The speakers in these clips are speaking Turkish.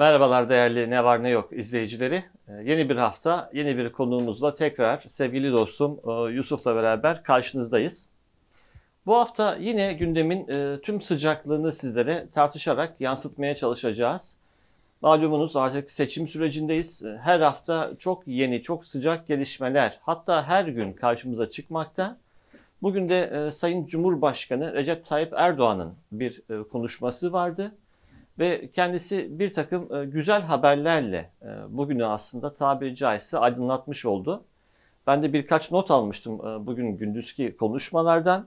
Merhabalar değerli Ne Var Ne Yok izleyicileri. Ee, yeni bir hafta, yeni bir konuğumuzla tekrar sevgili dostum e, Yusuf'la beraber karşınızdayız. Bu hafta yine gündemin e, tüm sıcaklığını sizlere tartışarak yansıtmaya çalışacağız. Malumunuz artık seçim sürecindeyiz. E, her hafta çok yeni, çok sıcak gelişmeler hatta her gün karşımıza çıkmakta. Bugün de Sayın Cumhurbaşkanı Recep Tayyip Erdoğan'ın bir konuşması vardı ve kendisi bir takım e, güzel haberlerle e, bugünü aslında tabiri caizse aydınlatmış oldu. Ben de birkaç not almıştım e, bugün gündüzki konuşmalardan.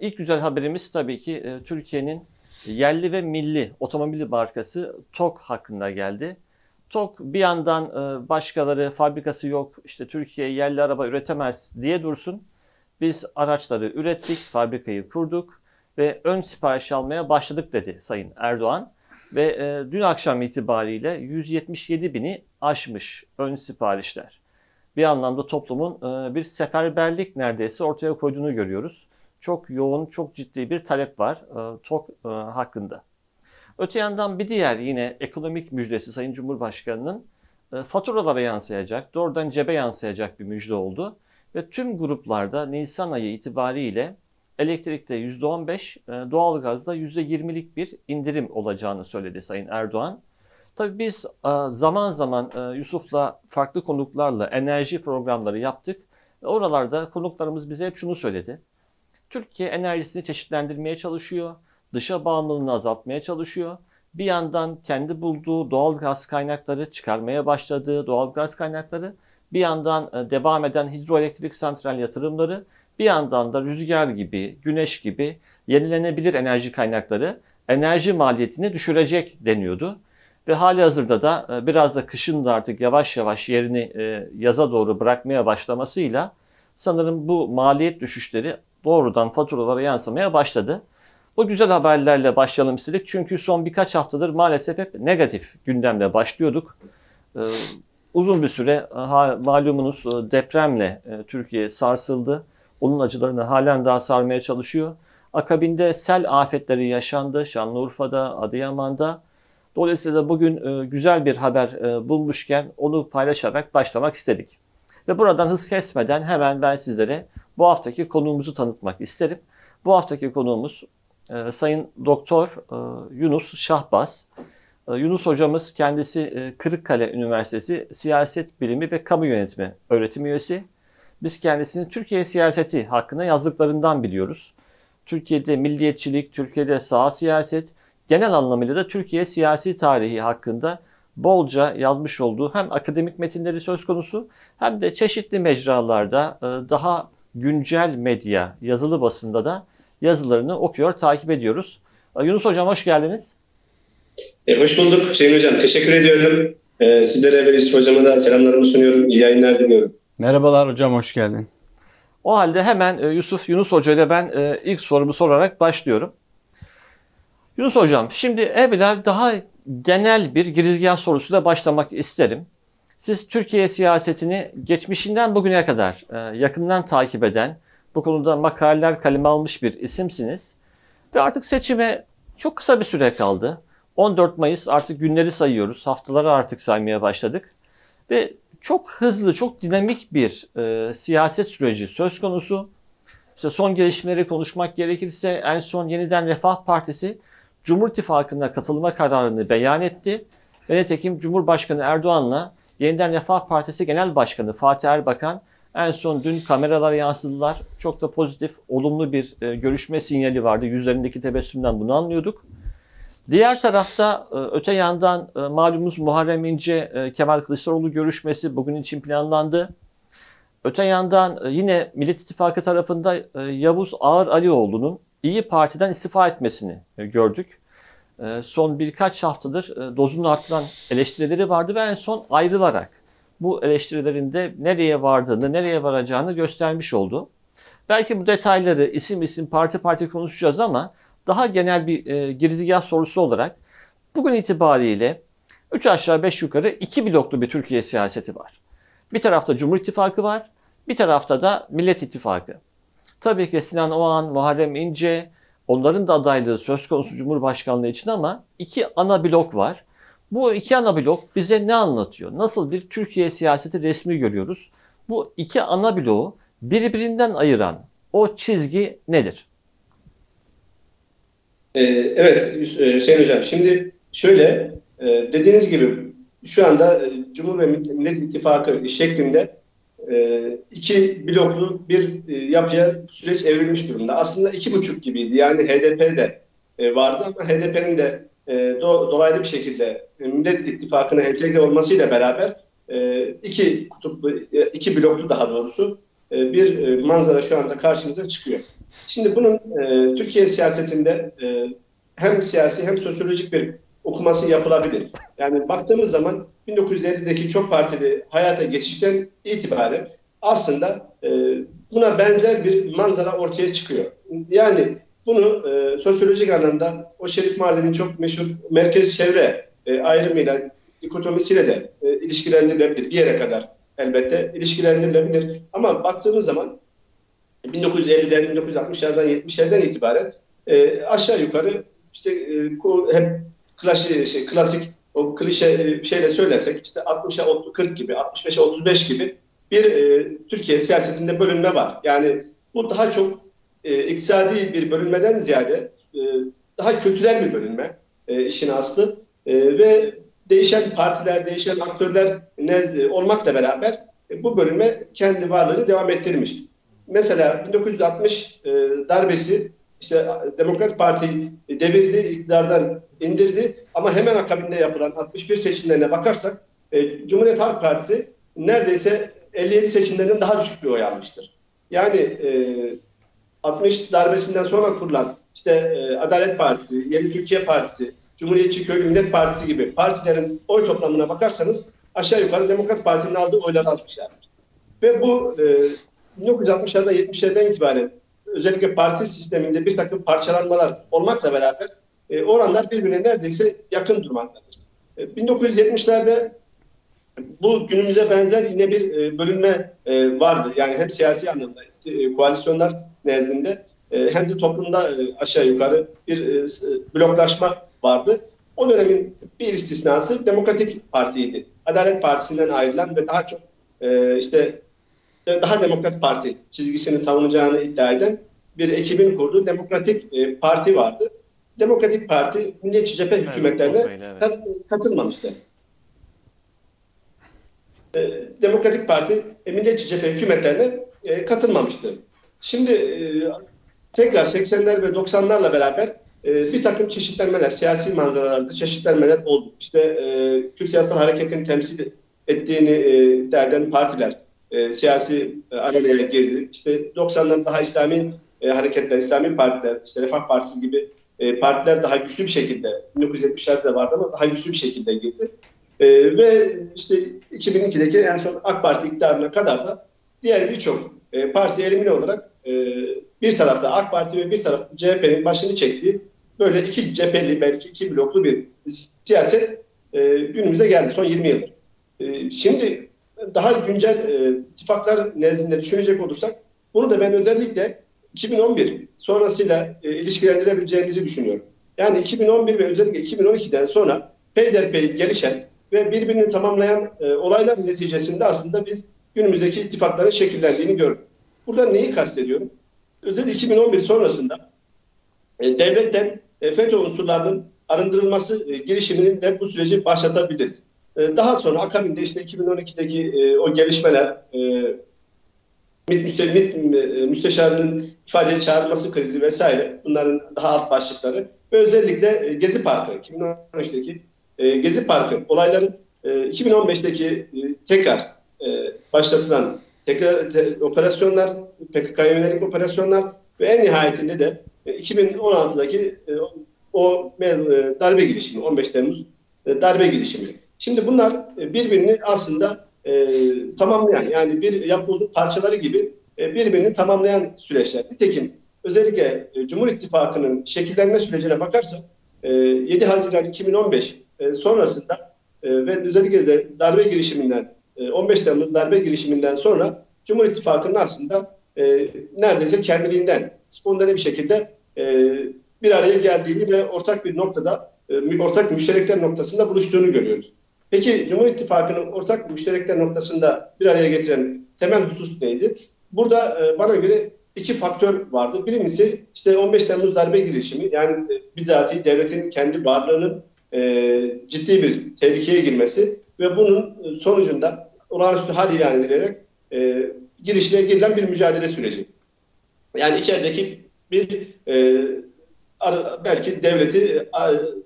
İlk güzel haberimiz tabii ki Türkiye'nin yerli ve milli otomobil markası TOK hakkında geldi. TOK bir yandan başkaları fabrikası yok işte Türkiye yerli araba üretemez diye dursun. Biz araçları ürettik, fabrikayı kurduk ve ön sipariş almaya başladık dedi Sayın Erdoğan. Ve e, dün akşam itibariyle 177 bini aşmış ön siparişler. Bir anlamda toplumun e, bir seferberlik neredeyse ortaya koyduğunu görüyoruz. Çok yoğun, çok ciddi bir talep var e, TOK e, hakkında. Öte yandan bir diğer yine ekonomik müjdesi Sayın Cumhurbaşkanı'nın e, faturalara yansıyacak, doğrudan cebe yansıyacak bir müjde oldu. Ve tüm gruplarda Nisan ayı itibariyle elektrikte %15, e, doğalgazda %20'lik bir indirim olacağını söyledi Sayın Erdoğan. Tabii biz e, zaman zaman e, Yusuf'la farklı konuklarla enerji programları yaptık. Oralarda konuklarımız bize hep şunu söyledi. Türkiye enerjisini çeşitlendirmeye çalışıyor, dışa bağımlılığını azaltmaya çalışıyor. Bir yandan kendi bulduğu doğal gaz kaynakları çıkarmaya başladığı doğal gaz kaynakları, bir yandan devam eden hidroelektrik santral yatırımları bir yandan da rüzgar gibi, güneş gibi yenilenebilir enerji kaynakları enerji maliyetini düşürecek deniyordu. Ve hali hazırda da e, biraz da kışın da artık yavaş yavaş yerini e, yaza doğru bırakmaya başlamasıyla sanırım bu maliyet düşüşleri doğrudan faturalara yansımaya başladı. Bu güzel haberlerle başlayalım istedik. Çünkü son birkaç haftadır maalesef hep negatif gündemle başlıyorduk. E, uzun bir süre malumunuz depremle Türkiye sarsıldı. Onun acılarını halen daha sarmaya çalışıyor. Akabinde sel afetleri yaşandı Şanlıurfa'da, Adıyaman'da. Dolayısıyla bugün e, güzel bir haber e, bulmuşken onu paylaşarak başlamak istedik. Ve buradan hız kesmeden hemen ben sizlere bu haftaki konuğumuzu tanıtmak isterim. Bu haftaki konuğumuz e, Sayın Doktor Yunus Şahbaz. Yunus hocamız kendisi Kırıkkale Üniversitesi Siyaset Bilimi ve Kamu Yönetimi öğretim üyesi. Biz kendisini Türkiye siyaseti hakkında yazdıklarından biliyoruz. Türkiye'de milliyetçilik, Türkiye'de sağ siyaset, genel anlamıyla da Türkiye siyasi tarihi hakkında bolca yazmış olduğu hem akademik metinleri söz konusu hem de çeşitli mecralarda e, daha güncel medya, yazılı basında da yazılarını okuyor, takip ediyoruz. E, Yunus Hocam hoş geldiniz. E, hoş bulduk Hüseyin Hocam. Teşekkür ediyorum. E, sizlere ve Yusuf Hocam'a da selamlarımı sunuyorum. İyi yayınlar diliyorum. Merhabalar hocam, hoş geldin. O halde hemen e, Yusuf Yunus Hoca ile ben e, ilk sorumu sorarak başlıyorum. Yunus Hocam, şimdi evvela daha genel bir girizgah sorusuyla başlamak isterim. Siz Türkiye siyasetini geçmişinden bugüne kadar e, yakından takip eden, bu konuda makaleler kaleme almış bir isimsiniz. Ve artık seçime çok kısa bir süre kaldı. 14 Mayıs artık günleri sayıyoruz, haftaları artık saymaya başladık. Ve çok hızlı, çok dinamik bir e, siyaset süreci söz konusu. İşte son gelişmeleri konuşmak gerekirse en son yeniden Refah Partisi Cumhur İttifakı'na katılma kararını beyan etti. Ve nitekim Cumhurbaşkanı Erdoğan'la yeniden Refah Partisi Genel Başkanı Fatih Erbakan en son dün kameralara yansıdılar. Çok da pozitif, olumlu bir e, görüşme sinyali vardı. Yüzlerindeki tebessümden bunu anlıyorduk. Diğer tarafta e, öte yandan e, malumuz Muharrem İnce, e, Kemal Kılıçdaroğlu görüşmesi bugün için planlandı. Öte yandan yine Millet İttifakı tarafında Yavuz Ağar Alioğlu'nun İyi Parti'den istifa etmesini gördük. Son birkaç haftadır dozunu arttıran eleştirileri vardı ve en son ayrılarak bu eleştirilerinde nereye vardığını, nereye varacağını göstermiş oldu. Belki bu detayları isim isim parti parti konuşacağız ama daha genel bir e, girizgah sorusu olarak bugün itibariyle 3 aşağı 5 yukarı iki bloklu bir Türkiye siyaseti var. Bir tarafta Cumhur İttifakı var, bir tarafta da Millet İttifakı. Tabii ki Sinan Oğan, Muharrem İnce, onların da adaylığı söz konusu Cumhurbaşkanlığı için ama iki ana blok var. Bu iki ana blok bize ne anlatıyor? Nasıl bir Türkiye siyaseti resmi görüyoruz? Bu iki ana bloğu birbirinden ayıran o çizgi nedir? Ee, evet Hüseyin Hocam. Şimdi şöyle e, dediğiniz gibi şu anda e, Cumhur ve Millet İttifakı şeklinde e, iki bloklu bir yapıya süreç evrilmiş durumda. Aslında iki buçuk gibiydi. Yani HDP de vardı ama HDP'nin de dolaylı bir şekilde Millet İttifakı'na entegre olmasıyla beraber iki kutuplu, iki bloklu daha doğrusu bir manzara şu anda karşımıza çıkıyor. Şimdi bunun Türkiye siyasetinde hem siyasi hem sosyolojik bir okuması yapılabilir. Yani baktığımız zaman 1950'deki çok partili hayata geçişten itibaren aslında e, buna benzer bir manzara ortaya çıkıyor. Yani bunu e, sosyolojik anlamda o Şerif Mardin'in çok meşhur merkez çevre e, ayrımıyla, dikotomisiyle de e, ilişkilendirilebilir bir yere kadar elbette ilişkilendirilebilir. Ama baktığımız zaman 1950'den, 1960'lardan, 70'lerden itibaren e, aşağı yukarı işte e, hep klasik, şey, klasik o klişe şeyle söylersek işte 60'a 40 gibi, 65'e 35 gibi bir e, Türkiye siyasetinde bölünme var. Yani bu daha çok e, iktisadi bir bölünmeden ziyade e, daha kültürel bir bölünme e, işin aslı e, ve değişen partiler, değişen aktörler nezdi olmakla beraber e, bu bölünme kendi varlığını devam ettirmiş. Mesela 1960 e, darbesi işte Demokrat Parti devirdi, iktidardan indirdi ama hemen akabinde yapılan 61 seçimlerine bakarsak e, Cumhuriyet Halk Partisi neredeyse 57 seçimlerinin daha düşük bir oy almıştır. Yani e, 60 darbesinden sonra kurulan işte e, Adalet Partisi, Yeni Türkiye Partisi, Cumhuriyetçi Köylü Millet Partisi gibi partilerin oy toplamına bakarsanız aşağı yukarı Demokrat Parti'nin aldığı oyları almışlardır. Ve bu e, 1960'larda 70'lerden itibaren özellikle parti sisteminde bir takım parçalanmalar olmakla beraber e, oranlar birbirine neredeyse yakın durmaktadır. E, 1970'lerde bu günümüze benzer yine bir e, bölünme e, vardı. Yani hem siyasi anlamda e, koalisyonlar nezdinde e, hem de toplumda e, aşağı yukarı bir e, bloklaşma vardı. O dönemin bir istisnası Demokratik Parti'ydi. Adalet Partisi'nden ayrılan ve daha çok e, işte daha Demokrat Parti çizgisini savunacağını iddia eden bir ekibin kurduğu Demokratik e, Parti vardı. Demokratik Parti Milliyetçi Cephe evet, hükümetlerine evet. katılmamıştı. E, Demokratik Parti e, Milliyetçi Cephe hükümetlerine e, katılmamıştı. Şimdi e, tekrar 80'ler ve 90'larla beraber e, bir takım çeşitlenmeler, siyasi manzaralarda çeşitlenmeler oldu. İşte e, Kürt siyasal hareketin temsil ettiğini e, iddia eden partiler, e, siyasi e, arenaya girdi. İşte 90'ların daha İslami e, hareketler, İslami partiler, işte Refah Partisi gibi e, partiler daha güçlü bir şekilde, 1970'lerde vardı ama daha güçlü bir şekilde girdi. E, ve işte 2002'deki en son AK Parti iktidarına kadar da diğer birçok e, parti elimine olarak e, bir tarafta AK Parti ve bir tarafta CHP'nin başını çektiği böyle iki cepheli belki iki bloklu bir siyaset e, günümüze geldi son 20 yıldır. E, şimdi daha güncel e, ittifaklar nezdinde düşünecek olursak bunu da ben özellikle 2011 sonrasıyla e, ilişkilendirebileceğimizi düşünüyorum. Yani 2011 ve özellikle 2012'den sonra peyderpey gelişen ve birbirini tamamlayan e, olaylar neticesinde aslında biz günümüzdeki ittifakların şekillendiğini gördük. Burada neyi kastediyorum? Özellikle 2011 sonrasında e, devletten e, FETÖ unsurlarının arındırılması e, girişiminin de bu süreci başlatabiliriz. E, daha sonra akabinde işte 2012'deki e, o gelişmeler, e, MİT, MİT müsteşarının ifadeye çağrılması krizi vesaire bunların daha alt başlıkları ve özellikle Gezi Parkı 2013'teki Gezi Parkı olayların 2015'teki tekrar başlatılan tekrar operasyonlar, PKK'ya yönelik operasyonlar ve en nihayetinde de 2016'daki o darbe girişimi, 15 Temmuz darbe girişimi. Şimdi bunlar e, birbirini aslında e, tamamlayan yani bir yapbozun parçaları gibi e, birbirini tamamlayan süreçler. Nitekim özellikle e, Cumhur İttifakı'nın şekillenme sürecine bakarsak e, 7 Haziran 2015 e, sonrasında e, ve özellikle de darbe girişiminden e, 15 Temmuz darbe girişiminden sonra Cumhur İttifakı'nın aslında e, neredeyse kendiliğinden spontane bir şekilde e, bir araya geldiğini ve ortak bir noktada e, ortak müşterekler noktasında buluştuğunu görüyoruz. Peki Cumhur İttifakı'nın ortak müşterekler noktasında bir araya getiren temel husus neydi? Burada e, bana göre iki faktör vardı. Birincisi işte 15 Temmuz darbe girişimi yani e, bizatihi devletin kendi varlığının e, ciddi bir tehlikeye girmesi ve bunun sonucunda olağanüstü hal ilan edilerek e, girişine girilen bir mücadele süreci. Yani içerideki bir belki devleti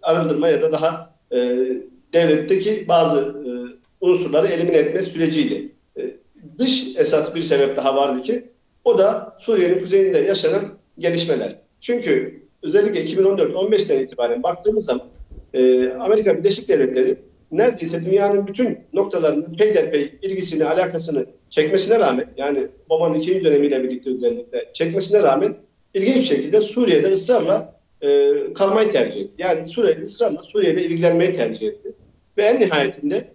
arındırma ya da daha devletteki bazı e, unsurları elimine etme süreciydi. E, dış esas bir sebep daha vardı ki o da Suriye'nin kuzeyinde yaşanan gelişmeler. Çünkü özellikle 2014-15'ten itibaren baktığımız zaman e, Amerika Birleşik Devletleri neredeyse dünyanın bütün noktalarında peyderpey ilgisini, alakasını çekmesine rağmen yani Obama'nın ikinci dönemiyle birlikte özellikle çekmesine rağmen ilginç bir şekilde Suriye'de ısrarla e, kalmayı tercih etti. Yani Suriye'de ısrarla Suriye'de ilgilenmeyi tercih etti. Ve en nihayetinde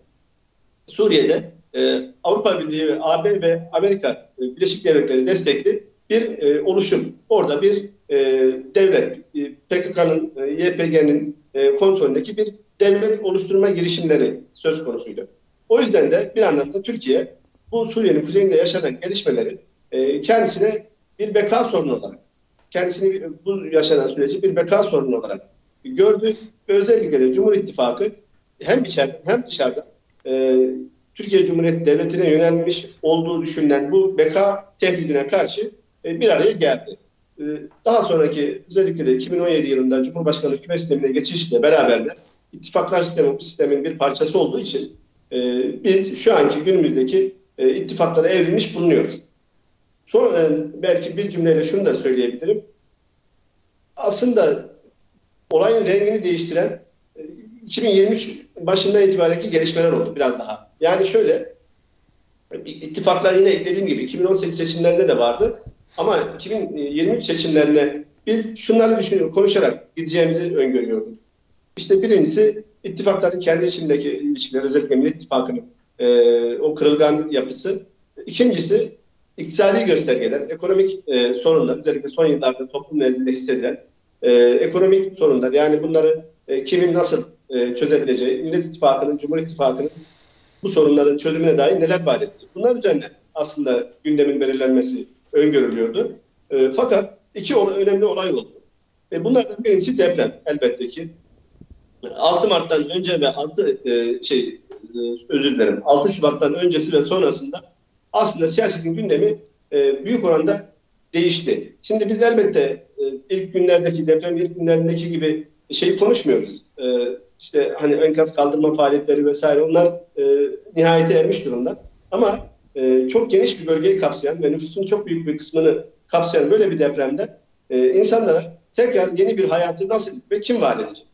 Suriye'de e, Avrupa Birliği ve AB ve Amerika e, Birleşik Devletleri destekli bir e, oluşum. Orada bir e, devlet, e, PKK'nın, e, YPG'nin e, kontrolündeki bir devlet oluşturma girişimleri söz konusuydu. O yüzden de bir anlamda Türkiye bu Suriye'nin kuzeyinde yaşanan gelişmeleri e, kendisine bir beka sorunu olarak, kendisini bu yaşanan süreci bir beka sorunu olarak gördü özellikle de Cumhur İttifakı hem içeriden hem dışarıdan e, Türkiye Cumhuriyeti Devleti'ne yönelmiş olduğu düşünülen bu beka tehdidine karşı e, bir araya geldi. E, daha sonraki özellikle de 2017 yılında Cumhurbaşkanı hükümet sistemine geçişle beraber de ittifaklar sistemi sistemin bir parçası olduğu için e, biz şu anki günümüzdeki e, ittifaklara evrilmiş bulunuyoruz. Son, e, belki bir cümleyle şunu da söyleyebilirim. Aslında olayın rengini değiştiren 2023 başından itibareki gelişmeler oldu biraz daha. Yani şöyle ittifaklar yine dediğim gibi 2018 seçimlerinde de vardı. Ama 2023 seçimlerine biz şunları düşünüyor, konuşarak gideceğimizi öngörüyorduk. İşte birincisi ittifakların kendi içindeki ilişkiler, özellikle Millet İttifakı'nın e, o kırılgan yapısı. İkincisi iktisadi göstergeler, ekonomik e, sorunlar, özellikle son yıllarda toplum nezdinde hissedilen e, ekonomik sorunlar. Yani bunları e, kimin nasıl e, çözebileceği, Millet İttifakı'nın, Cumhur İttifakı'nın bu sorunların çözümüne dair neler vaat etti. Bunlar üzerine aslında gündemin belirlenmesi öngörülüyordu. E, fakat iki önemli olay oldu. E, bunlardan birincisi deprem elbette ki. 6 Mart'tan önce ve 6 e, şey e, özür dilerim 6 Şubat'tan öncesi ve sonrasında aslında siyasetin gündemi e, büyük oranda değişti. Şimdi biz elbette e, ilk günlerdeki deprem ilk günlerindeki gibi şeyi konuşmuyoruz. E, işte hani enkaz kaldırma faaliyetleri vesaire onlar e, nihayete ermiş durumda. Ama e, çok geniş bir bölgeyi kapsayan ve nüfusun çok büyük bir kısmını kapsayan böyle bir depremde e, insanlara tekrar yeni bir hayatı nasıl ve kim vaat edecek?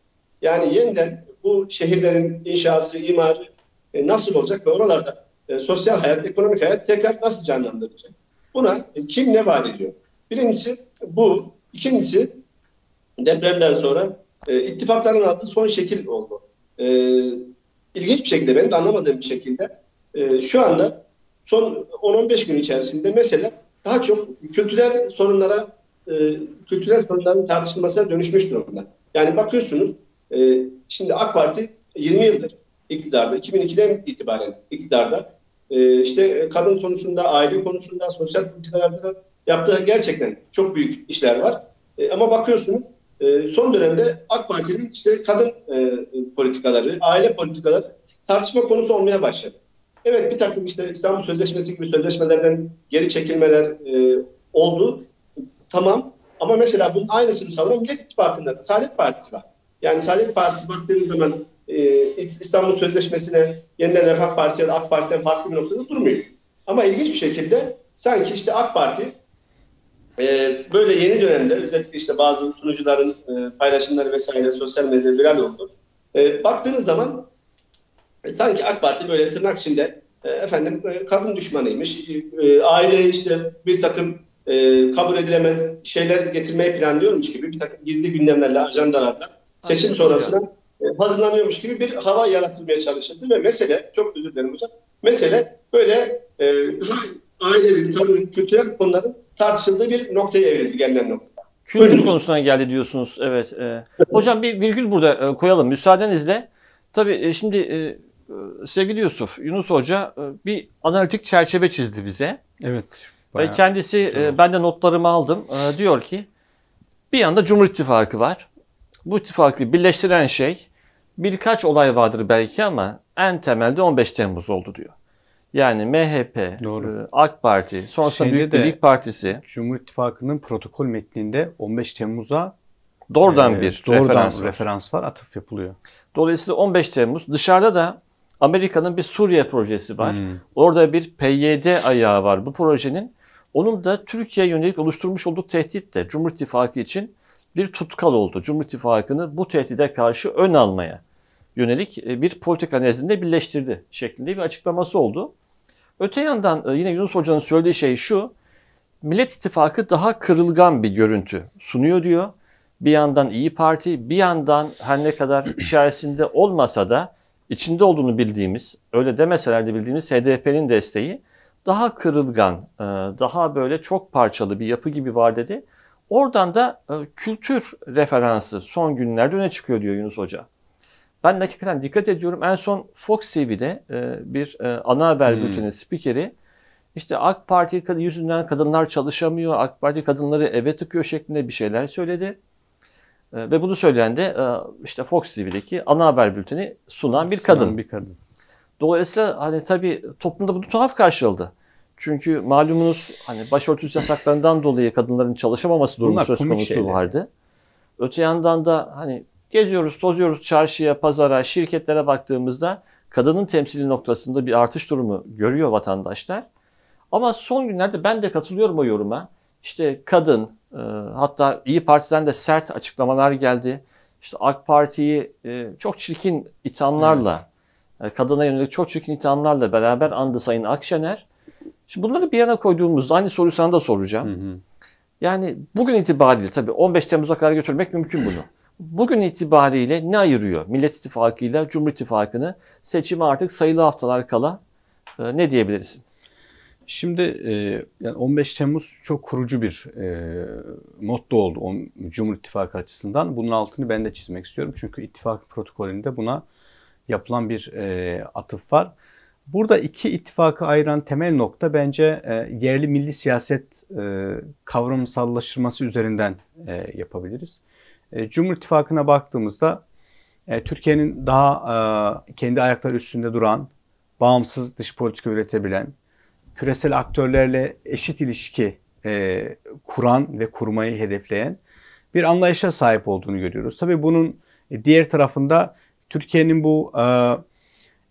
Yani yeniden bu şehirlerin inşası, imarı e, nasıl olacak ve oralarda e, sosyal hayat, ekonomik hayat tekrar nasıl canlandıracak? Buna e, kim ne vaat ediyor? Birincisi bu. İkincisi depremden sonra e, ittifakların aldığı son şekil oldu. E, ilginç bir şekilde, benim de anlamadığım bir şekilde e, şu anda son 10-15 gün içerisinde mesela daha çok kültürel sorunlara, e, kültürel sorunların tartışılmasına dönüşmüş durumda. Yani bakıyorsunuz e, şimdi AK Parti 20 yıldır iktidarda, 2002'den itibaren iktidarda e, işte kadın konusunda, aile konusunda, sosyal politikalarda yaptığı gerçekten çok büyük işler var. E, ama bakıyorsunuz e, son dönemde AK Parti'nin işte kadın e, politikaları, aile politikaları tartışma konusu olmaya başladı. Evet bir takım işte İstanbul Sözleşmesi gibi sözleşmelerden geri çekilmeler e, oldu. Tamam ama mesela bunun aynısını savunan Millet İttifakı'nda Saadet Partisi var. Yani Saadet Partisi baktığınız zaman e, İstanbul Sözleşmesi'ne yeniden Refah Partisi ya da AK Parti'den farklı bir noktada durmuyor. Ama ilginç bir şekilde sanki işte AK Parti e, böyle yeni dönemde özellikle işte bazı sunucuların e, paylaşımları vesaire sosyal medyada viral oldu. E, baktığınız zaman e, sanki AK Parti böyle tırnak içinde e, efendim e, kadın düşmanıymış. E, aile işte bir takım e, kabul edilemez şeyler getirmeyi planlıyormuş gibi bir takım gizli gündemlerle ajandalarda seçim sonrasında e, hazırlanıyormuş gibi bir hava yaratılmaya çalışıldı ve mesele çok özür dilerim hocam mesele böyle e, ailevi, kültürel konuların tartışıldığı bir noktaya evrildi gelinen nokta. Kültür Buyurun. konusuna geldi diyorsunuz. Evet. e, hocam bir virgül burada e, koyalım müsaadenizle. Tabii e, şimdi e, sevgili Yusuf, Yunus Hoca e, bir analitik çerçeve çizdi bize. Evet. Ve kendisi e, ben de notlarımı aldım. E, diyor ki bir yanda Cumhur İttifakı var. Bu ittifakı birleştiren şey birkaç olay vardır belki ama en temelde 15 Temmuz oldu diyor. Yani MHP, Doğru. e, AK Parti, sonrasında Şeyde Büyük Birlik Partisi Cumhur İttifakı'nın protokol metninde 15 Temmuz'a doğrudan e, bir doğrudan referans var. referans var, atıf yapılıyor. Dolayısıyla 15 Temmuz dışarıda da Amerika'nın bir Suriye projesi var. Hmm. Orada bir PYD ayağı var bu projenin. Onun da Türkiye'ye yönelik oluşturmuş olduğu tehdit de Cumhur İttifakı için bir tutkal oldu. Cumhur İttifakı'nı bu tehdide karşı ön almaya yönelik e, bir politika nezdinde birleştirdi şeklinde bir açıklaması oldu. Öte yandan e, yine Yunus Hoca'nın söylediği şey şu. Millet İttifakı daha kırılgan bir görüntü sunuyor diyor. Bir yandan İyi Parti, bir yandan her ne kadar içerisinde olmasa da içinde olduğunu bildiğimiz, öyle demeseler de bildiğimiz HDP'nin desteği daha kırılgan, e, daha böyle çok parçalı bir yapı gibi var dedi. Oradan da e, kültür referansı son günlerde öne çıkıyor diyor Yunus Hoca. Ben hakikaten dikkat ediyorum. En son Fox TV'de e, bir e, ana haber Hmm. bülteni spikeri işte AK Parti yüzünden kadınlar çalışamıyor, AK Parti kadınları eve tıkıyor şeklinde bir şeyler söyledi. E, Ve bunu söyleyen de e, işte Fox TV'deki ana haber bülteni sunan bir kadın. Sunan Bir kadın. Dolayısıyla hani tabii toplumda bu tuhaf karşıladı. Çünkü malumunuz hani başörtüsü yasaklarından dolayı kadınların çalışamaması durumu Bunlar söz konusu vardı. Öte yandan da hani geziyoruz, tozuyoruz çarşıya, pazara, şirketlere baktığımızda kadının temsili noktasında bir artış durumu görüyor vatandaşlar. Ama son günlerde ben de katılıyorum o yoruma. İşte kadın, e, hatta İyi Parti'den de sert açıklamalar geldi. İşte AK Parti'yi e, çok çirkin ithamlarla, e, kadına yönelik çok çirkin ithamlarla beraber andı Sayın Akşener. Şimdi bunları bir yana koyduğumuzda aynı soruyu sana da soracağım. Hı hı. Yani bugün itibariyle tabii 15 Temmuz'a kadar götürmek mümkün bunu. Bugün itibariyle ne ayırıyor Millet İttifakı ile Cumhur İttifakı'nı? Seçime artık sayılı haftalar kala e, ne diyebilirsin? Şimdi e, yani 15 Temmuz çok kurucu bir e, motto oldu o, Cumhur İttifakı açısından. Bunun altını ben de çizmek istiyorum. Çünkü ittifak protokolünde buna yapılan bir e, atıf var. Burada iki ittifakı ayıran temel nokta bence e, yerli milli siyaset e, kavramsallaştırması üzerinden e, yapabiliriz. E, Cumhur İttifakı'na baktığımızda e, Türkiye'nin daha e, kendi ayakları üstünde duran, bağımsız dış politika üretebilen, küresel aktörlerle eşit ilişki e, kuran ve kurmayı hedefleyen bir anlayışa sahip olduğunu görüyoruz. Tabii bunun diğer tarafında Türkiye'nin bu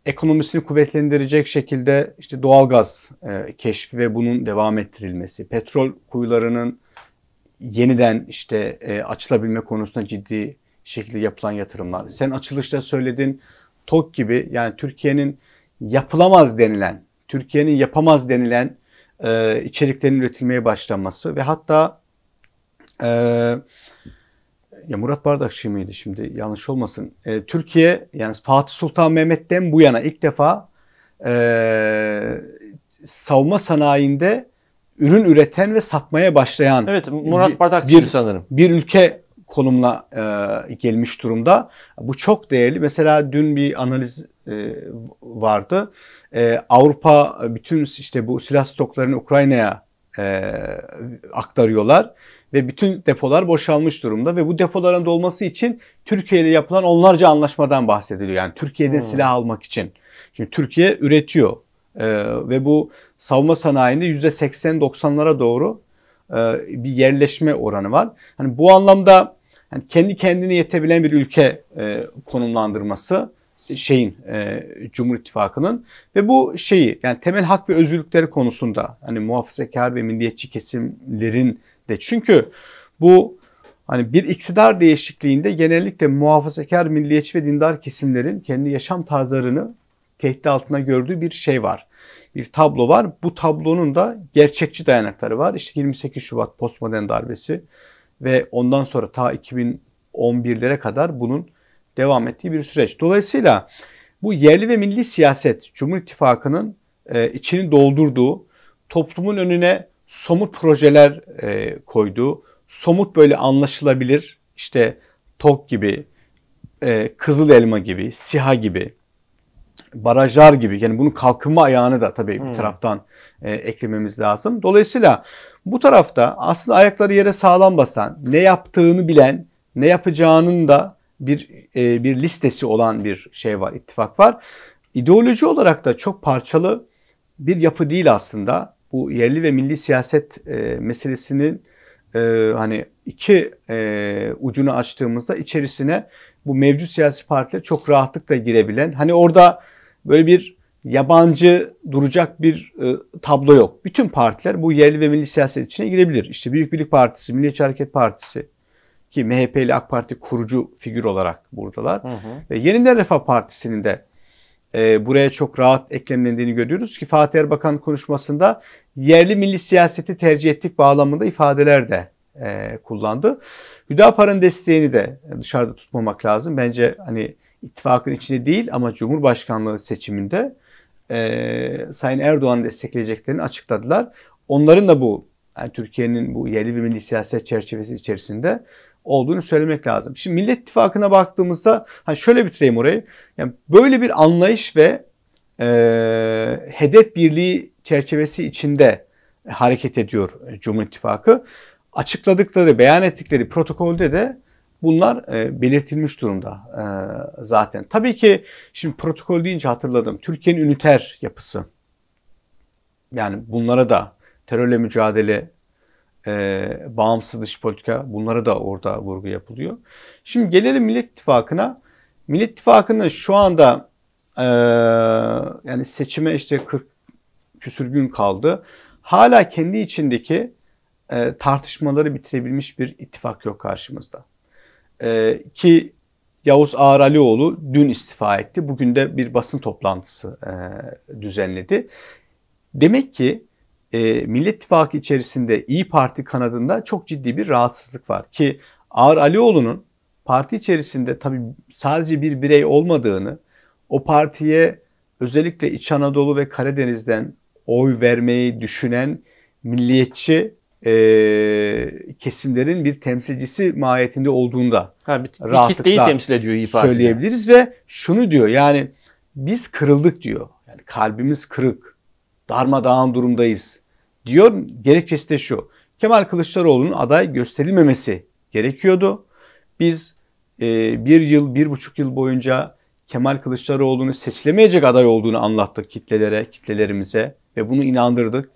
ekonomisini kuvvetlendirecek şekilde işte doğalgaz e, keşfi ve bunun devam ettirilmesi, petrol kuyularının yeniden işte e, açılabilme konusunda ciddi şekilde yapılan yatırımlar. Sen açılışta söyledin TOK gibi yani Türkiye'nin yapılamaz denilen, Türkiye'nin yapamaz denilen e, içeriklerin üretilmeye başlanması ve hatta e, ya Murat Bardakçı mıydı şimdi yanlış olmasın. E, Türkiye yani Fatih Sultan Mehmet'ten bu yana ilk defa e, savunma sanayinde ürün üreten ve satmaya başlayan Evet Murat Bardakçı bir- sanırım. bir ülke konumuna e, gelmiş durumda. Bu çok değerli. Mesela dün bir analiz e, vardı. E, Avrupa bütün işte bu silah stoklarını Ukrayna'ya e, aktarıyorlar ve bütün depolar boşalmış durumda ve bu depoların dolması için Türkiye ile yapılan onlarca anlaşmadan bahsediliyor. Yani Türkiye'den Hmm. silah almak için. Çünkü Türkiye üretiyor E, ve bu savunma sanayinde %80-90'lara doğru e, bir yerleşme oranı var. Hani bu anlamda hani kendi kendine yetebilen bir ülke e, konumlandırması şeyin e, Cumhur İttifakı'nın ve bu şeyi yani temel hak ve özgürlükleri konusunda hani muhafazakar ve milliyetçi kesimlerin de çünkü bu hani bir iktidar değişikliğinde genellikle muhafazakar, milliyetçi ve dindar kesimlerin kendi yaşam tarzlarını tehdit altına gördüğü bir şey var. Bir tablo var. Bu tablonun da gerçekçi dayanakları var. İşte 28 Şubat postmodern darbesi ve ondan sonra ta 2011'lere kadar bunun devam ettiği bir süreç. Dolayısıyla bu yerli ve milli siyaset Cumhur İttifakı'nın e, içini doldurduğu, toplumun önüne somut projeler e, koyduğu, somut böyle anlaşılabilir işte TOK gibi, e, Kızıl Elma gibi, SİHA gibi, barajlar gibi yani bunun kalkınma ayağını da tabii hmm. bir taraftan e, eklememiz lazım. Dolayısıyla bu tarafta aslında ayakları yere sağlam basan, ne yaptığını bilen, ne yapacağının da bir e, bir listesi olan bir şey var, ittifak var. İdeoloji olarak da çok parçalı bir yapı değil aslında. Bu yerli ve milli siyaset e, meselesinin e, hani iki e, ucunu açtığımızda içerisine bu mevcut siyasi partiler çok rahatlıkla girebilen, hani orada böyle bir yabancı duracak bir e, tablo yok. Bütün partiler bu yerli ve milli siyaset içine girebilir. İşte Büyük Birlik Partisi, Milliyetçi Hareket Partisi ki MHP ile AK Parti kurucu figür olarak buradalar. Hı hı. Ve Yeniden Refah Partisi'nin de e, buraya çok rahat eklemlendiğini görüyoruz ki Fatih Erbakan konuşmasında yerli milli siyaseti tercih ettik bağlamında ifadeler de e, kullandı. Hüdapar'ın desteğini de dışarıda tutmamak lazım. Bence hani ittifakın içinde değil ama Cumhurbaşkanlığı seçiminde e, Sayın Erdoğan'ı destekleyeceklerini açıkladılar. Onların da bu yani Türkiye'nin bu yerli ve milli siyaset çerçevesi içerisinde olduğunu söylemek lazım. Şimdi Millet İttifakı'na baktığımızda hani şöyle bitireyim orayı. Yani böyle bir anlayış ve e, hedef birliği çerçevesi içinde hareket ediyor Cumhur İttifakı. Açıkladıkları, beyan ettikleri protokolde de bunlar e, belirtilmiş durumda e, zaten. Tabii ki şimdi protokol deyince hatırladım. Türkiye'nin üniter yapısı. Yani bunlara da terörle mücadele, e, bağımsız dış politika bunlara da orada vurgu yapılıyor. Şimdi gelelim Millet İttifakı'na. Millet İttifakı'nın şu anda e, yani seçime işte 40 küsür gün kaldı. Hala kendi içindeki e, tartışmaları bitirebilmiş bir ittifak yok karşımızda. E, ki Yavuz Ağar Alioğlu dün istifa etti. Bugün de bir basın toplantısı e, düzenledi. Demek ki e, Millet İttifakı içerisinde İyi Parti kanadında çok ciddi bir rahatsızlık var. Ki Ağar Alioğlu'nun parti içerisinde tabii sadece bir birey olmadığını, o partiye özellikle İç Anadolu ve Karadeniz'den oy vermeyi düşünen milliyetçi e, kesimlerin bir temsilcisi mahiyetinde olduğunda ha, bir, bir kitleyi temsil ediyor İyi Parti. Söyleyebiliriz ve şunu diyor yani biz kırıldık diyor. Yani kalbimiz kırık. Darmadağın durumdayız. Diyor gerekçesi de şu. Kemal Kılıçdaroğlu'nun aday gösterilmemesi gerekiyordu. Biz e, bir yıl, bir buçuk yıl boyunca Kemal Kılıçdaroğlu'nu seçilemeyecek aday olduğunu anlattık kitlelere, kitlelerimize ve bunu inandırdık.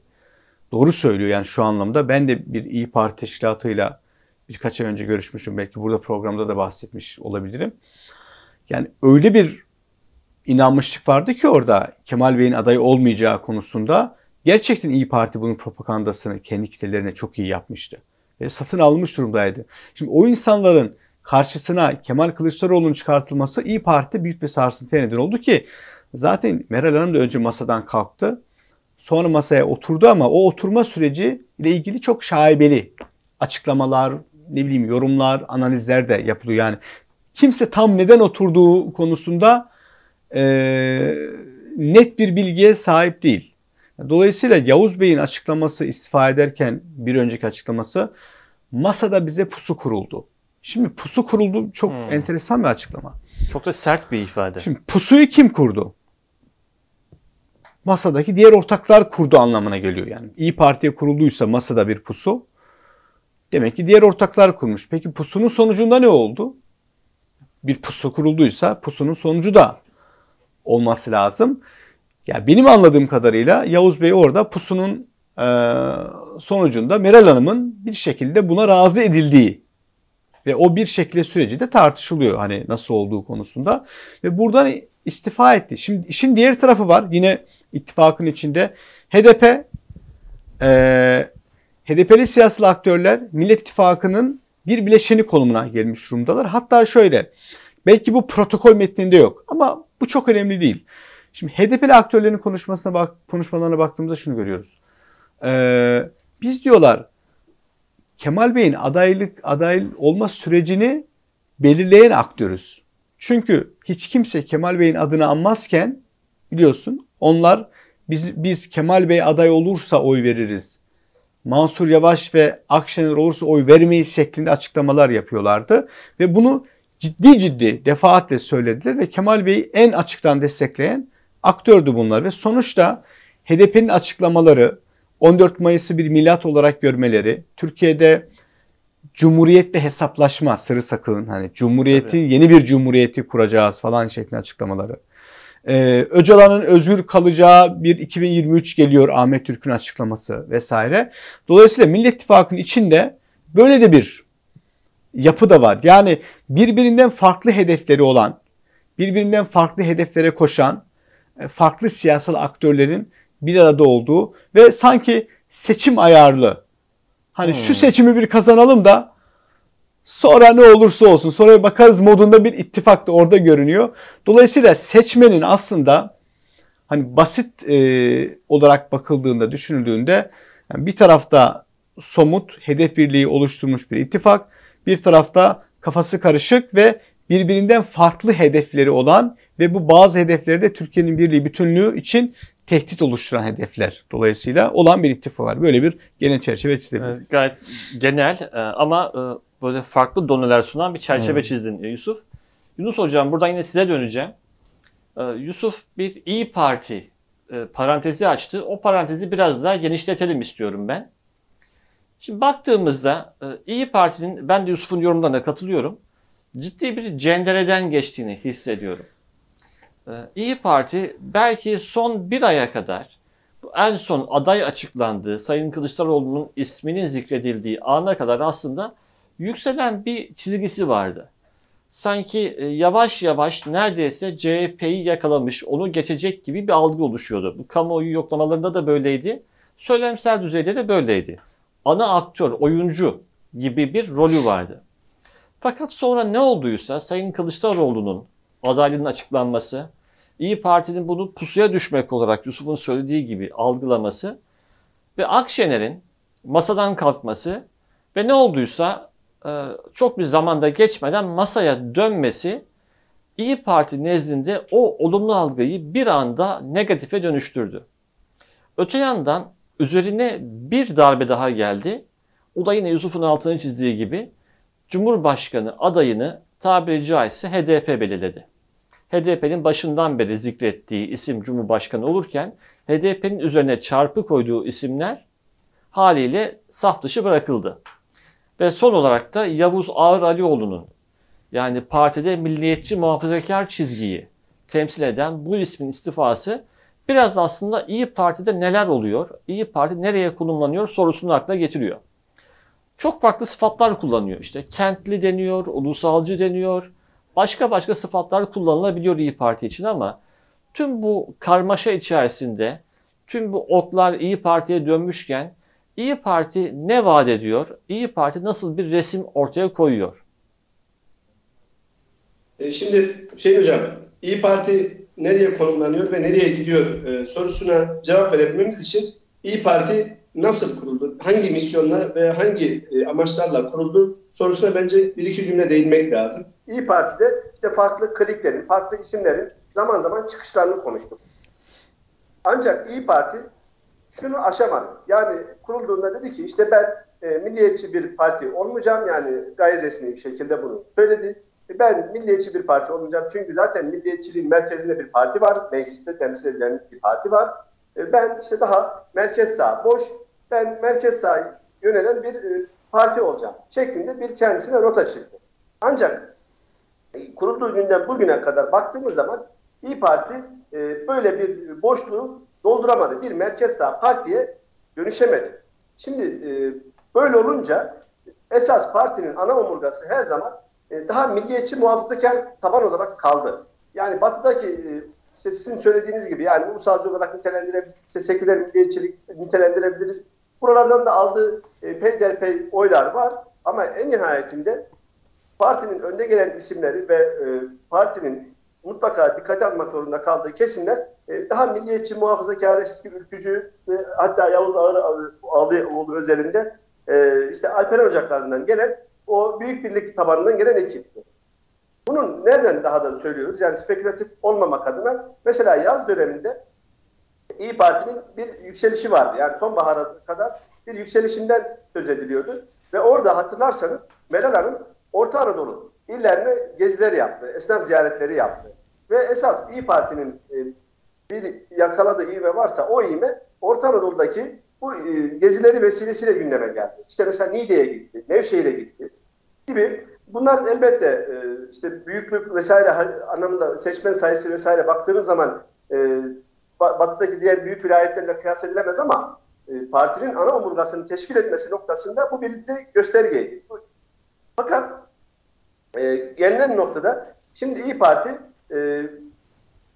Doğru söylüyor yani şu anlamda. Ben de bir İyi Parti teşkilatıyla birkaç ay önce görüşmüştüm. Belki burada programda da bahsetmiş olabilirim. Yani öyle bir inanmışlık vardı ki orada Kemal Bey'in aday olmayacağı konusunda gerçekten İyi Parti bunun propagandasını kendi kitlelerine çok iyi yapmıştı. Ve satın almış durumdaydı. Şimdi o insanların karşısına Kemal Kılıçdaroğlu'nun çıkartılması İyi Parti büyük bir sarsıntıya neden oldu ki zaten Meral Hanım da önce masadan kalktı. Sonra masaya oturdu ama o oturma süreci ile ilgili çok şaibeli açıklamalar, ne bileyim yorumlar, analizler de yapılıyor. Yani kimse tam neden oturduğu konusunda e, net bir bilgiye sahip değil. Dolayısıyla Yavuz Bey'in açıklaması istifa ederken bir önceki açıklaması masada bize pusu kuruldu. Şimdi pusu kuruldu çok hmm. enteresan bir açıklama. Çok da sert bir ifade. Şimdi pusuyu kim kurdu? Masadaki diğer ortaklar kurdu anlamına geliyor yani. İyi Parti'ye kurulduysa masada bir pusu demek ki diğer ortaklar kurmuş. Peki pusunun sonucunda ne oldu? Bir pusu kurulduysa pusunun sonucu da olması lazım. Ya benim anladığım kadarıyla Yavuz Bey orada pusunun e, sonucunda Meral Hanım'ın bir şekilde buna razı edildiği ve o bir şekilde süreci de tartışılıyor hani nasıl olduğu konusunda ve buradan istifa etti. Şimdi işin diğer tarafı var yine ittifakın içinde HDP e, HDP'li siyasal aktörler Millet İttifakı'nın bir bileşeni konumuna gelmiş durumdalar. Hatta şöyle belki bu protokol metninde yok ama bu çok önemli değil. Şimdi HDP'li aktörlerin konuşmasına bak, konuşmalarına baktığımızda şunu görüyoruz. Ee, biz diyorlar Kemal Bey'in adaylık aday olma sürecini belirleyen aktörüz. Çünkü hiç kimse Kemal Bey'in adını anmazken biliyorsun onlar biz biz Kemal Bey aday olursa oy veririz Mansur Yavaş ve Akşener olursa oy vermeyiz şeklinde açıklamalar yapıyorlardı. Ve bunu ciddi ciddi defaatle söylediler ve Kemal Bey'i en açıktan destekleyen aktördü bunlar. Ve sonuçta HDP'nin açıklamaları 14 Mayıs'ı bir milat olarak görmeleri, Türkiye'de Cumhuriyetle hesaplaşma sırrı sakın hani Cumhuriyeti evet. yeni bir cumhuriyeti kuracağız falan şeklinde açıklamaları. Ee, Öcalan'ın özgür kalacağı bir 2023 geliyor Ahmet Türk'ün açıklaması vesaire. Dolayısıyla Millet İttifakı'nın içinde böyle de bir yapı da var. Yani birbirinden farklı hedefleri olan, birbirinden farklı hedeflere koşan, e, farklı siyasal aktörlerin bir arada olduğu ve sanki seçim ayarlı. Hani hmm. şu seçimi bir kazanalım da sonra ne olursa olsun sonra bakarız modunda bir ittifak da orada görünüyor. Dolayısıyla seçmenin aslında hani basit e, olarak bakıldığında düşünüldüğünde yani bir tarafta somut hedef birliği oluşturmuş bir ittifak, bir tarafta kafası karışık ve birbirinden farklı hedefleri olan ve bu bazı hedefleri de Türkiye'nin birliği bütünlüğü için tehdit oluşturan hedefler dolayısıyla olan bir ittifak var. Böyle bir genel çerçeve çizebiliriz. Evet, gayet genel e, ama e, böyle farklı doneler sunan bir çerçeve evet. çizdin e, Yusuf. Yunus Hocam buradan yine size döneceğim. Yusuf bir İyi Parti parantezi açtı. O parantezi biraz daha genişletelim istiyorum ben. Şimdi baktığımızda İyi Parti'nin, ben de Yusuf'un yorumlarına katılıyorum. Ciddi bir cendereden geçtiğini hissediyorum. Ee, İyi Parti belki son bir aya kadar en son aday açıklandığı Sayın Kılıçdaroğlu'nun isminin zikredildiği ana kadar aslında yükselen bir çizgisi vardı. Sanki e, yavaş yavaş neredeyse CHP'yi yakalamış, onu geçecek gibi bir algı oluşuyordu. Bu kamuoyu yoklamalarında da böyleydi. Söylemsel düzeyde de böyleydi. Ana aktör, oyuncu gibi bir rolü vardı. Fakat sonra ne olduysa Sayın Kılıçdaroğlu'nun adaylığının açıklanması, İyi Parti'nin bunu pusuya düşmek olarak Yusuf'un söylediği gibi algılaması ve Akşener'in masadan kalkması ve ne olduysa çok bir zamanda geçmeden masaya dönmesi İyi Parti nezdinde o olumlu algıyı bir anda negatife dönüştürdü. Öte yandan üzerine bir darbe daha geldi. O da yine Yusuf'un altını çizdiği gibi Cumhurbaşkanı adayını tabiri caizse HDP belirledi. HDP'nin başından beri zikrettiği isim Cumhurbaşkanı olurken HDP'nin üzerine çarpı koyduğu isimler haliyle saf dışı bırakıldı. Ve son olarak da Yavuz Ağır Alioğlu'nun yani partide milliyetçi muhafazakar çizgiyi temsil eden bu ismin istifası biraz aslında İyi Parti'de neler oluyor, İyi Parti nereye konumlanıyor sorusunu akla getiriyor. Çok farklı sıfatlar kullanıyor. İşte kentli deniyor, ulusalcı deniyor, başka başka sıfatlar kullanılabiliyor İyi Parti için ama tüm bu karmaşa içerisinde tüm bu otlar İyi Parti'ye dönmüşken İyi Parti ne vaat ediyor? İyi Parti nasıl bir resim ortaya koyuyor? E şimdi Hüseyin Hocam, İyi Parti nereye konumlanıyor ve nereye gidiyor e, sorusuna cevap verebilmemiz için İyi Parti nasıl kuruldu, hangi misyonla ve hangi e, amaçlarla kuruldu sorusuna bence bir iki cümle değinmek lazım. İyi Parti'de işte farklı kliklerin, farklı isimlerin zaman zaman çıkışlarını konuştuk. Ancak İyi Parti şunu aşamadı. Yani kurulduğunda dedi ki işte ben e, milliyetçi bir parti olmayacağım. Yani gayri resmi bir şekilde bunu söyledi. E, ben milliyetçi bir parti olmayacağım. Çünkü zaten milliyetçiliğin merkezinde bir parti var. Mecliste temsil edilen bir parti var. E, ben işte daha merkez sağ, boş, ben merkez sağ yönelen bir e, parti olacağım şeklinde bir kendisine rota çizdi. Ancak e, kurulduğu günden bugüne kadar baktığımız zaman İyi Parti e, böyle bir boşluğu dolduramadı. Bir merkez sağ partiye dönüşemedi. Şimdi e, böyle olunca esas partinin ana omurgası her zaman e, daha milliyetçi muhafazakar taban olarak kaldı. Yani batıdaki e, sizin söylediğiniz gibi yani ulusalcı olarak nitelendirebiliriz, seküler milliyetçilik nitelendirebiliriz. Buralardan da aldığı e, peyderpey oylar var ama en nihayetinde partinin önde gelen isimleri ve e, partinin mutlaka dikkate almak zorunda kaldığı kesimler daha milliyetçi, muhafazakar, eski ülkücü, hatta Yavuz Ağır Ağlıoğlu özelinde e, işte Alperen Ocaklarından gelen o büyük birlik tabanından gelen ekipti. Bunun nereden daha da söylüyoruz? Yani spekülatif olmamak adına mesela yaz döneminde İyi Parti'nin bir yükselişi vardı. Yani sonbahara kadar bir yükselişinden söz ediliyordu. Ve orada hatırlarsanız Meral Hanım Orta Anadolu illerine geziler yaptı, esnaf ziyaretleri yaptı. Ve esas İyi Parti'nin e, bir yakaladığı ivme varsa o ivme Orta Anadolu'daki bu e, gezileri vesilesiyle gündeme geldi. İşte mesela Niğde'ye gitti, Nevşehir'e gitti gibi. Bunlar elbette e, işte büyüklük vesaire anlamında seçmen sayısı vesaire baktığınız zaman e, batıdaki diğer büyük vilayetlerle kıyas edilemez ama partinin ana omurgasını teşkil etmesi noktasında bu bir göstergeydi. Fakat e, gelinen noktada şimdi İyi Parti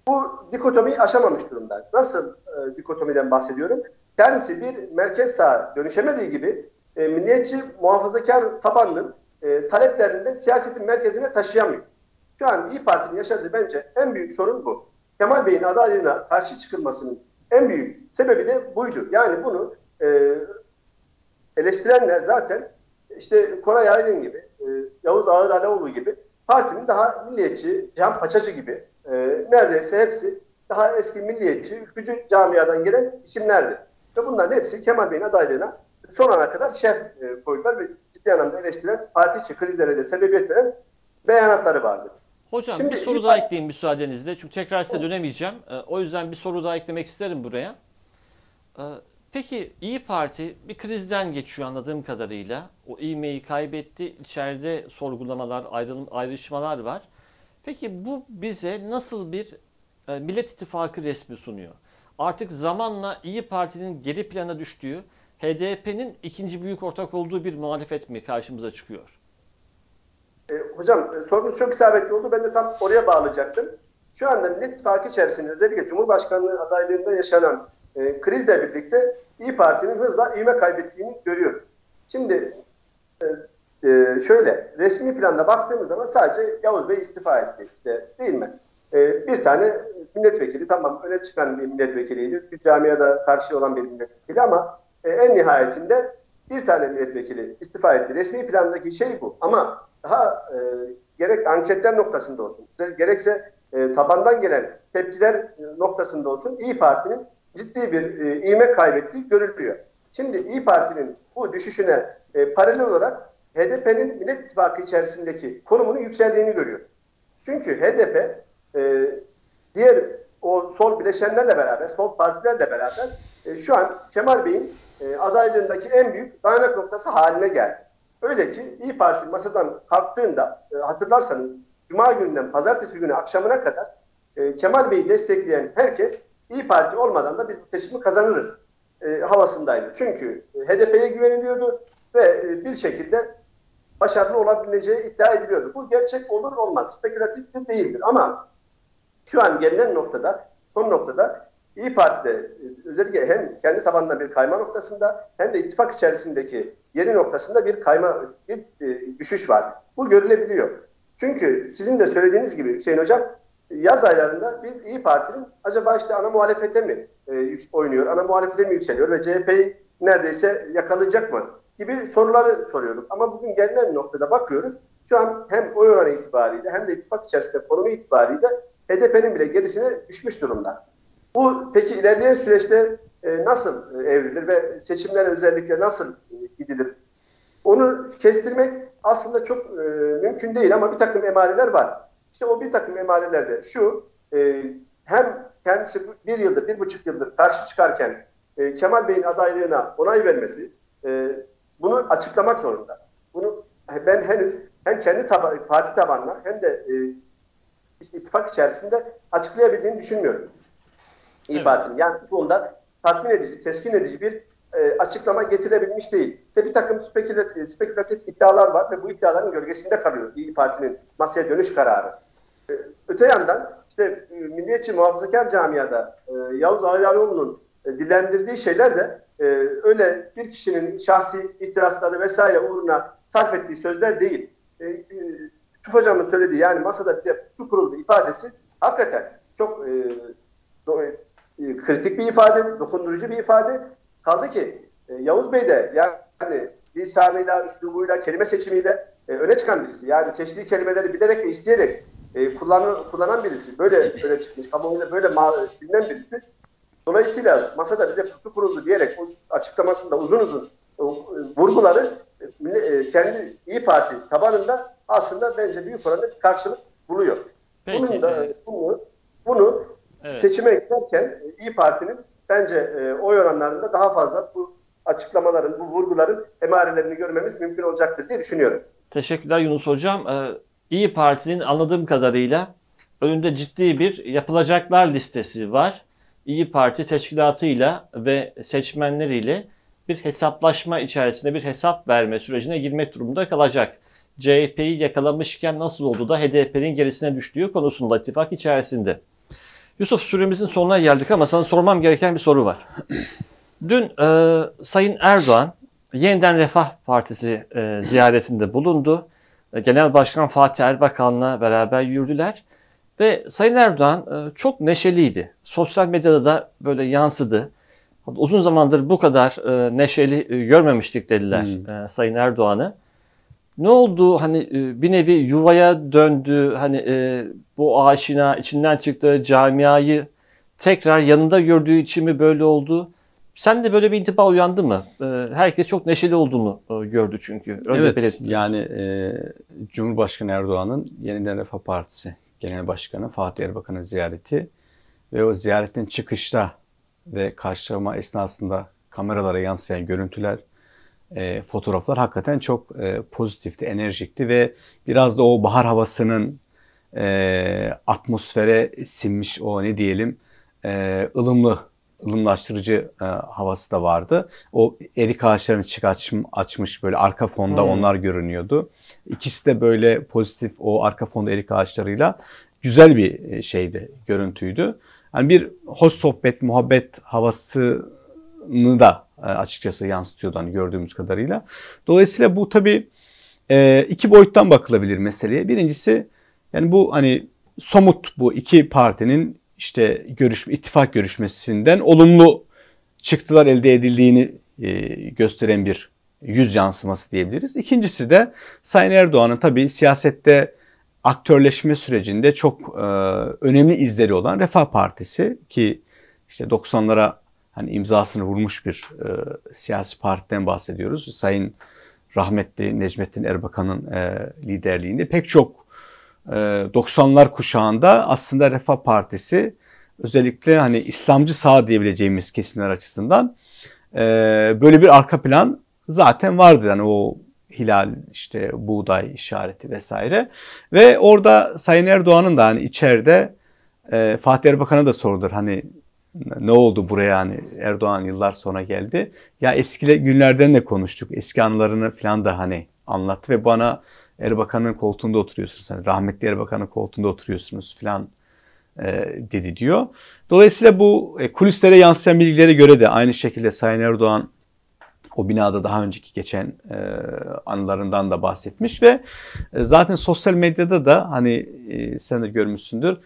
bu dikotomiyi aşamamış durumda. Nasıl e, dikotomiden bahsediyorum? Kendisi bir merkez sağ dönüşemediği gibi e, milliyetçi muhafazakar tabanının e, taleplerini de siyasetin merkezine taşıyamıyor. Şu an İyi Parti'nin yaşadığı bence en büyük sorun bu. Kemal Bey'in adaylığına karşı çıkılmasının en büyük sebebi de buydu. Yani bunu e, eleştirenler zaten işte Koray Aydın gibi, e, Yavuz Ağır Aleoğlu gibi partinin daha milliyetçi, Can Paçacı gibi e, neredeyse hepsi daha eski milliyetçi, ülkücü camiadan gelen isimlerdi. Ve bunların hepsi Kemal Bey'in adaylığına son ana kadar şerh e, koydular ve ciddi anlamda eleştiren parti içi krizlere de sebebiyet veren beyanatları vardı. Hocam Şimdi, bir soru daha ekleyeyim müsaadenizle. Çünkü tekrar size dönemeyeceğim. E, o yüzden bir soru daha eklemek isterim buraya. E, peki İyi Parti bir krizden geçiyor anladığım kadarıyla. O ivmeyi kaybetti. İçeride sorgulamalar, ayrılım, ayrışmalar var. Peki bu bize nasıl bir e, Millet İttifakı resmi sunuyor? Artık zamanla İyi Parti'nin geri plana düştüğü, HDP'nin ikinci büyük ortak olduğu bir muhalefet mi karşımıza çıkıyor? E, hocam e, sorunuz çok isabetli oldu. Ben de tam oraya bağlayacaktım. Şu anda Millet İttifakı içerisinde özellikle Cumhurbaşkanlığı adaylığında yaşanan e, krizle birlikte İyi Parti'nin hızla ivme kaybettiğini görüyoruz. Şimdi e, e, şöyle resmi planda baktığımız zaman sadece Yavuz Bey istifa etti işte değil mi? E, bir tane milletvekili tamam öne çıkan bir milletvekiliydi. Bir camiada karşı olan bir milletvekili ama e, en nihayetinde bir tane milletvekili istifa etti. Resmi plandaki şey bu. Ama daha e, gerek anketler noktasında olsun, gerekse e, tabandan gelen tepkiler e, noktasında olsun İyi Parti'nin ciddi bir e, ivme kaybettiği görülüyor. Şimdi İyi Parti'nin bu düşüşüne e, paralel olarak HDP'nin Millet İttifakı içerisindeki konumunun yükseldiğini görüyor. Çünkü HDP e, diğer o sol bileşenlerle beraber, sol partilerle beraber e, şu an Kemal Bey'in e, adaylığındaki en büyük dayanak noktası haline geldi. Öyle ki İyi Parti masadan kalktığında e, hatırlarsanız Cuma gününden pazartesi günü akşamına kadar e, Kemal Bey'i destekleyen herkes İyi Parti olmadan da biz bu seçimi kazanırız e, havasındaydı. Çünkü e, HDP'ye güveniliyordu ve e, bir şekilde başarılı olabileceği iddia ediliyordu. Bu gerçek olur olmaz. Spekülatif de değildir. Ama şu an gelinen noktada, son noktada İyi Parti'de özellikle hem kendi tabanında bir kayma noktasında hem de ittifak içerisindeki yeri noktasında bir kayma, bir e, düşüş var. Bu görülebiliyor. Çünkü sizin de söylediğiniz gibi Hüseyin Hocam yaz aylarında biz İyi Parti'nin acaba işte ana muhalefete mi e, oynuyor, ana muhalefete mi yükseliyor ve CHP'yi neredeyse yakalayacak mı gibi soruları soruyorduk. Ama bugün gelinen noktada bakıyoruz. Şu an hem oy oranı itibariyle hem de ittifak içerisinde konumu itibariyle HDP'nin bile gerisine düşmüş durumda. Bu peki ilerleyen süreçte e, nasıl e, evrilir ve seçimler özellikle nasıl e, gidilir? Onu kestirmek aslında çok e, mümkün değil ama bir takım emareler var. İşte o bir takım emarelerde şu e, hem kendisi bir yıldır, bir buçuk yıldır karşı çıkarken e, Kemal Bey'in adaylığına onay vermesi e, bunu açıklamak zorunda. Bunu ben henüz hem kendi taba parti tabanına hem de e, işte ittifak içerisinde açıklayabildiğini düşünmüyorum. İyi evet. Parti'nin. Yani bu konuda tatmin edici, teskin edici bir e, açıklama getirebilmiş değil. İşte bir takım spekülatif, e, spekülatif iddialar var ve bu iddiaların gölgesinde kalıyor İyi Parti'nin masaya dönüş kararı. E, öte yandan işte e, milliyetçi muhafazakar camiada e, Yavuz Ağrıoğlu'nun dillendirdiği şeyler de e, öyle bir kişinin şahsi ihtirasları vesaire uğruna sarf ettiği sözler değil. E, e, Tuf Hocam'ın söylediği yani masada bize tutu kuruldu ifadesi hakikaten çok e, e, kritik bir ifade, dokundurucu bir ifade. Kaldı ki e, Yavuz Bey de yani lisanıyla, üslubuyla, kelime seçimiyle e, öne çıkan birisi. Yani seçtiği kelimeleri bilerek ve isteyerek e, kullanan, kullanan birisi. Böyle öne çıkmış, kamuoyunda böyle bilinen birisi. Dolayısıyla masada bize pusu kuruldu diyerek o açıklamasında uzun uzun vurguları e, kendi İyi Parti tabanında aslında bence büyük oranda karşılık buluyor. Peki, Bunun da evet. bunu, bunu evet. seçime giderken İyi Parti'nin bence e, oy oranlarında daha fazla bu açıklamaların, bu vurguların emarelerini görmemiz mümkün olacaktır diye düşünüyorum. Teşekkürler Yunus Hocam. İyi Parti'nin anladığım kadarıyla önünde ciddi bir yapılacaklar listesi var. İyi Parti teşkilatıyla ve seçmenleriyle bir hesaplaşma içerisinde bir hesap verme sürecine girmek durumunda kalacak. CHP'yi yakalamışken nasıl oldu da HDP'nin gerisine düştüğü konusunda ittifak içerisinde. Yusuf süremizin sonuna geldik ama sana sormam gereken bir soru var. Dün e, Sayın Erdoğan yeniden Refah Partisi e, ziyaretinde bulundu. E, Genel Başkan Fatih Erbakan'la beraber yürüdüler. Ve Sayın Erdoğan e, çok neşeliydi. Sosyal medyada da böyle yansıdı. Uzun zamandır bu kadar e, neşeli e, görmemiştik dediler hmm. Sayın Erdoğan'ı. Ne oldu? Hani bir nevi yuvaya döndü. Hani bu aşina içinden çıktığı camiayı tekrar yanında gördüğü için mi böyle oldu? Sen de böyle bir intiba uyandı mı? Herkes çok neşeli olduğunu gördü çünkü. Öyle evet belirttim. yani e, Cumhurbaşkanı Erdoğan'ın Yeniden Refah Partisi Genel Başkanı Fatih Erbakan'ın ziyareti ve o ziyaretin çıkışta ve karşılama esnasında kameralara yansıyan görüntüler, e, fotoğraflar hakikaten çok e, pozitifti, enerjikti ve biraz da o bahar havasının e, atmosfere sinmiş o ne diyelim e, ılımlı, ılımlaştırıcı e, havası da vardı. O erik ağaçlarını çık açmış böyle arka fonda hmm. onlar görünüyordu. İkisi de böyle pozitif o arka fonda erik ağaçlarıyla güzel bir e, şeydi, görüntüydü. Yani bir hoş sohbet, muhabbet havasını da e, açıkçası yansıtıyordu hani gördüğümüz kadarıyla. Dolayısıyla bu tabii e, iki boyuttan bakılabilir meseleye. Birincisi yani bu hani somut bu iki partinin işte görüşme, ittifak görüşmesinden olumlu çıktılar elde edildiğini gösteren bir yüz yansıması diyebiliriz. İkincisi de Sayın Erdoğan'ın tabii siyasette aktörleşme sürecinde çok e, önemli izleri olan Refah Partisi ki işte 90'lara hani imzasını vurmuş bir e, siyasi partiden bahsediyoruz. Sayın rahmetli Necmettin Erbakan'ın e, liderliğinde pek çok e, 90'lar kuşağında aslında Refah Partisi özellikle hani İslamcı sağ diyebileceğimiz kesimler açısından e, böyle bir arka plan zaten vardı. Yani o hilal işte buğday işareti vesaire. Ve orada Sayın Erdoğan'ın da hani içeride e, Fatih Erbakan'a da sorulur hani ne oldu buraya hani Erdoğan yıllar sonra geldi. Ya eski günlerden de konuştuk. Eski anılarını falan da hani anlattı ve bana Erbakan'ın koltuğunda oturuyorsunuz. Hani rahmetli Erbakan'ın koltuğunda oturuyorsunuz falan e, dedi diyor. Dolayısıyla bu e, kulislere yansıyan bilgilere göre de aynı şekilde Sayın Erdoğan o binada daha önceki geçen e, anılarından da bahsetmiş ve e, zaten sosyal medyada da hani e, sen de görmüşsündür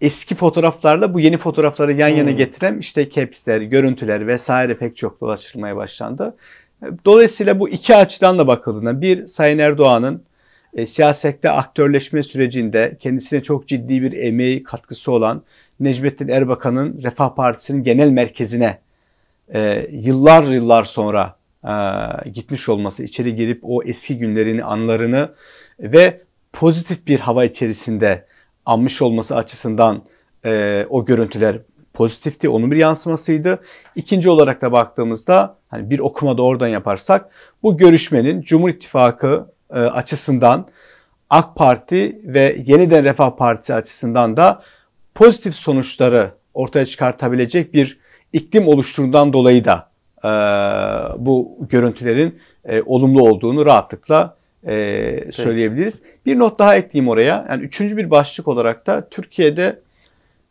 eski fotoğraflarla bu yeni fotoğrafları yan yana hmm. getiren işte capsler, görüntüler vesaire pek çok dolaşılmaya başlandı. Dolayısıyla bu iki açıdan da bakıldığında bir Sayın Erdoğan'ın e, siyasette aktörleşme sürecinde kendisine çok ciddi bir emeği katkısı olan Necmettin Erbakan'ın Refah Partisi'nin genel merkezine e, yıllar yıllar sonra e, gitmiş olması, içeri girip o eski günlerini, anlarını ve pozitif bir hava içerisinde anmış olması açısından e, o görüntüler pozitifti. Onun bir yansımasıydı. İkinci olarak da baktığımızda hani bir okuma da oradan yaparsak bu görüşmenin Cumhur İttifakı e, açısından AK Parti ve yeniden Refah Partisi açısından da pozitif sonuçları ortaya çıkartabilecek bir iklim oluşturduğundan dolayı da e, bu görüntülerin e, olumlu olduğunu rahatlıkla e, söyleyebiliriz. Bir not daha ekleyeyim oraya. Yani üçüncü bir başlık olarak da Türkiye'de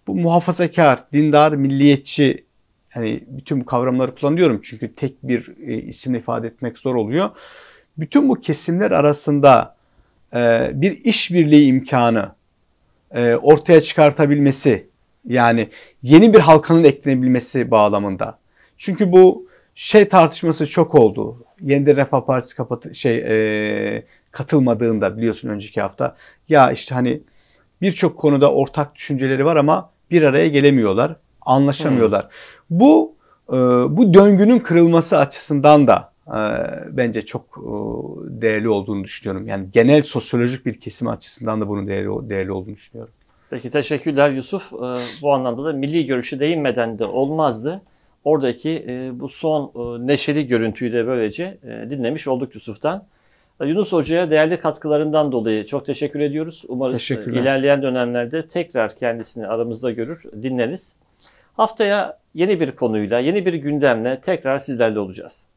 bu muhafazakar, dindar, milliyetçi hani bütün bu kavramları kullanıyorum çünkü tek bir e, isimle ifade etmek zor oluyor. Bütün bu kesimler arasında e, bir işbirliği imkanı e, ortaya çıkartabilmesi yani yeni bir halkanın eklenebilmesi bağlamında. Çünkü bu şey tartışması çok oldu. Yeniden Refah Partisi kapatı, şey e, katılmadığında biliyorsun önceki hafta. Ya işte hani birçok konuda ortak düşünceleri var ama bir araya gelemiyorlar, anlaşamıyorlar. Hmm. Bu e, bu döngünün kırılması açısından da e, bence çok e, değerli olduğunu düşünüyorum. Yani genel sosyolojik bir kesim açısından da bunun değerli, değerli olduğunu düşünüyorum. Peki teşekkürler Yusuf. Ee, bu anlamda da milli görüşü değinmeden de olmazdı. Oradaki e, bu son e, neşeli görüntüyü de böylece e, dinlemiş olduk Yusuf'tan. Yunus Hoca'ya değerli katkılarından dolayı çok teşekkür ediyoruz. Umarız ilerleyen dönemlerde tekrar kendisini aramızda görür, dinleriz. Haftaya yeni bir konuyla, yeni bir gündemle tekrar sizlerle olacağız.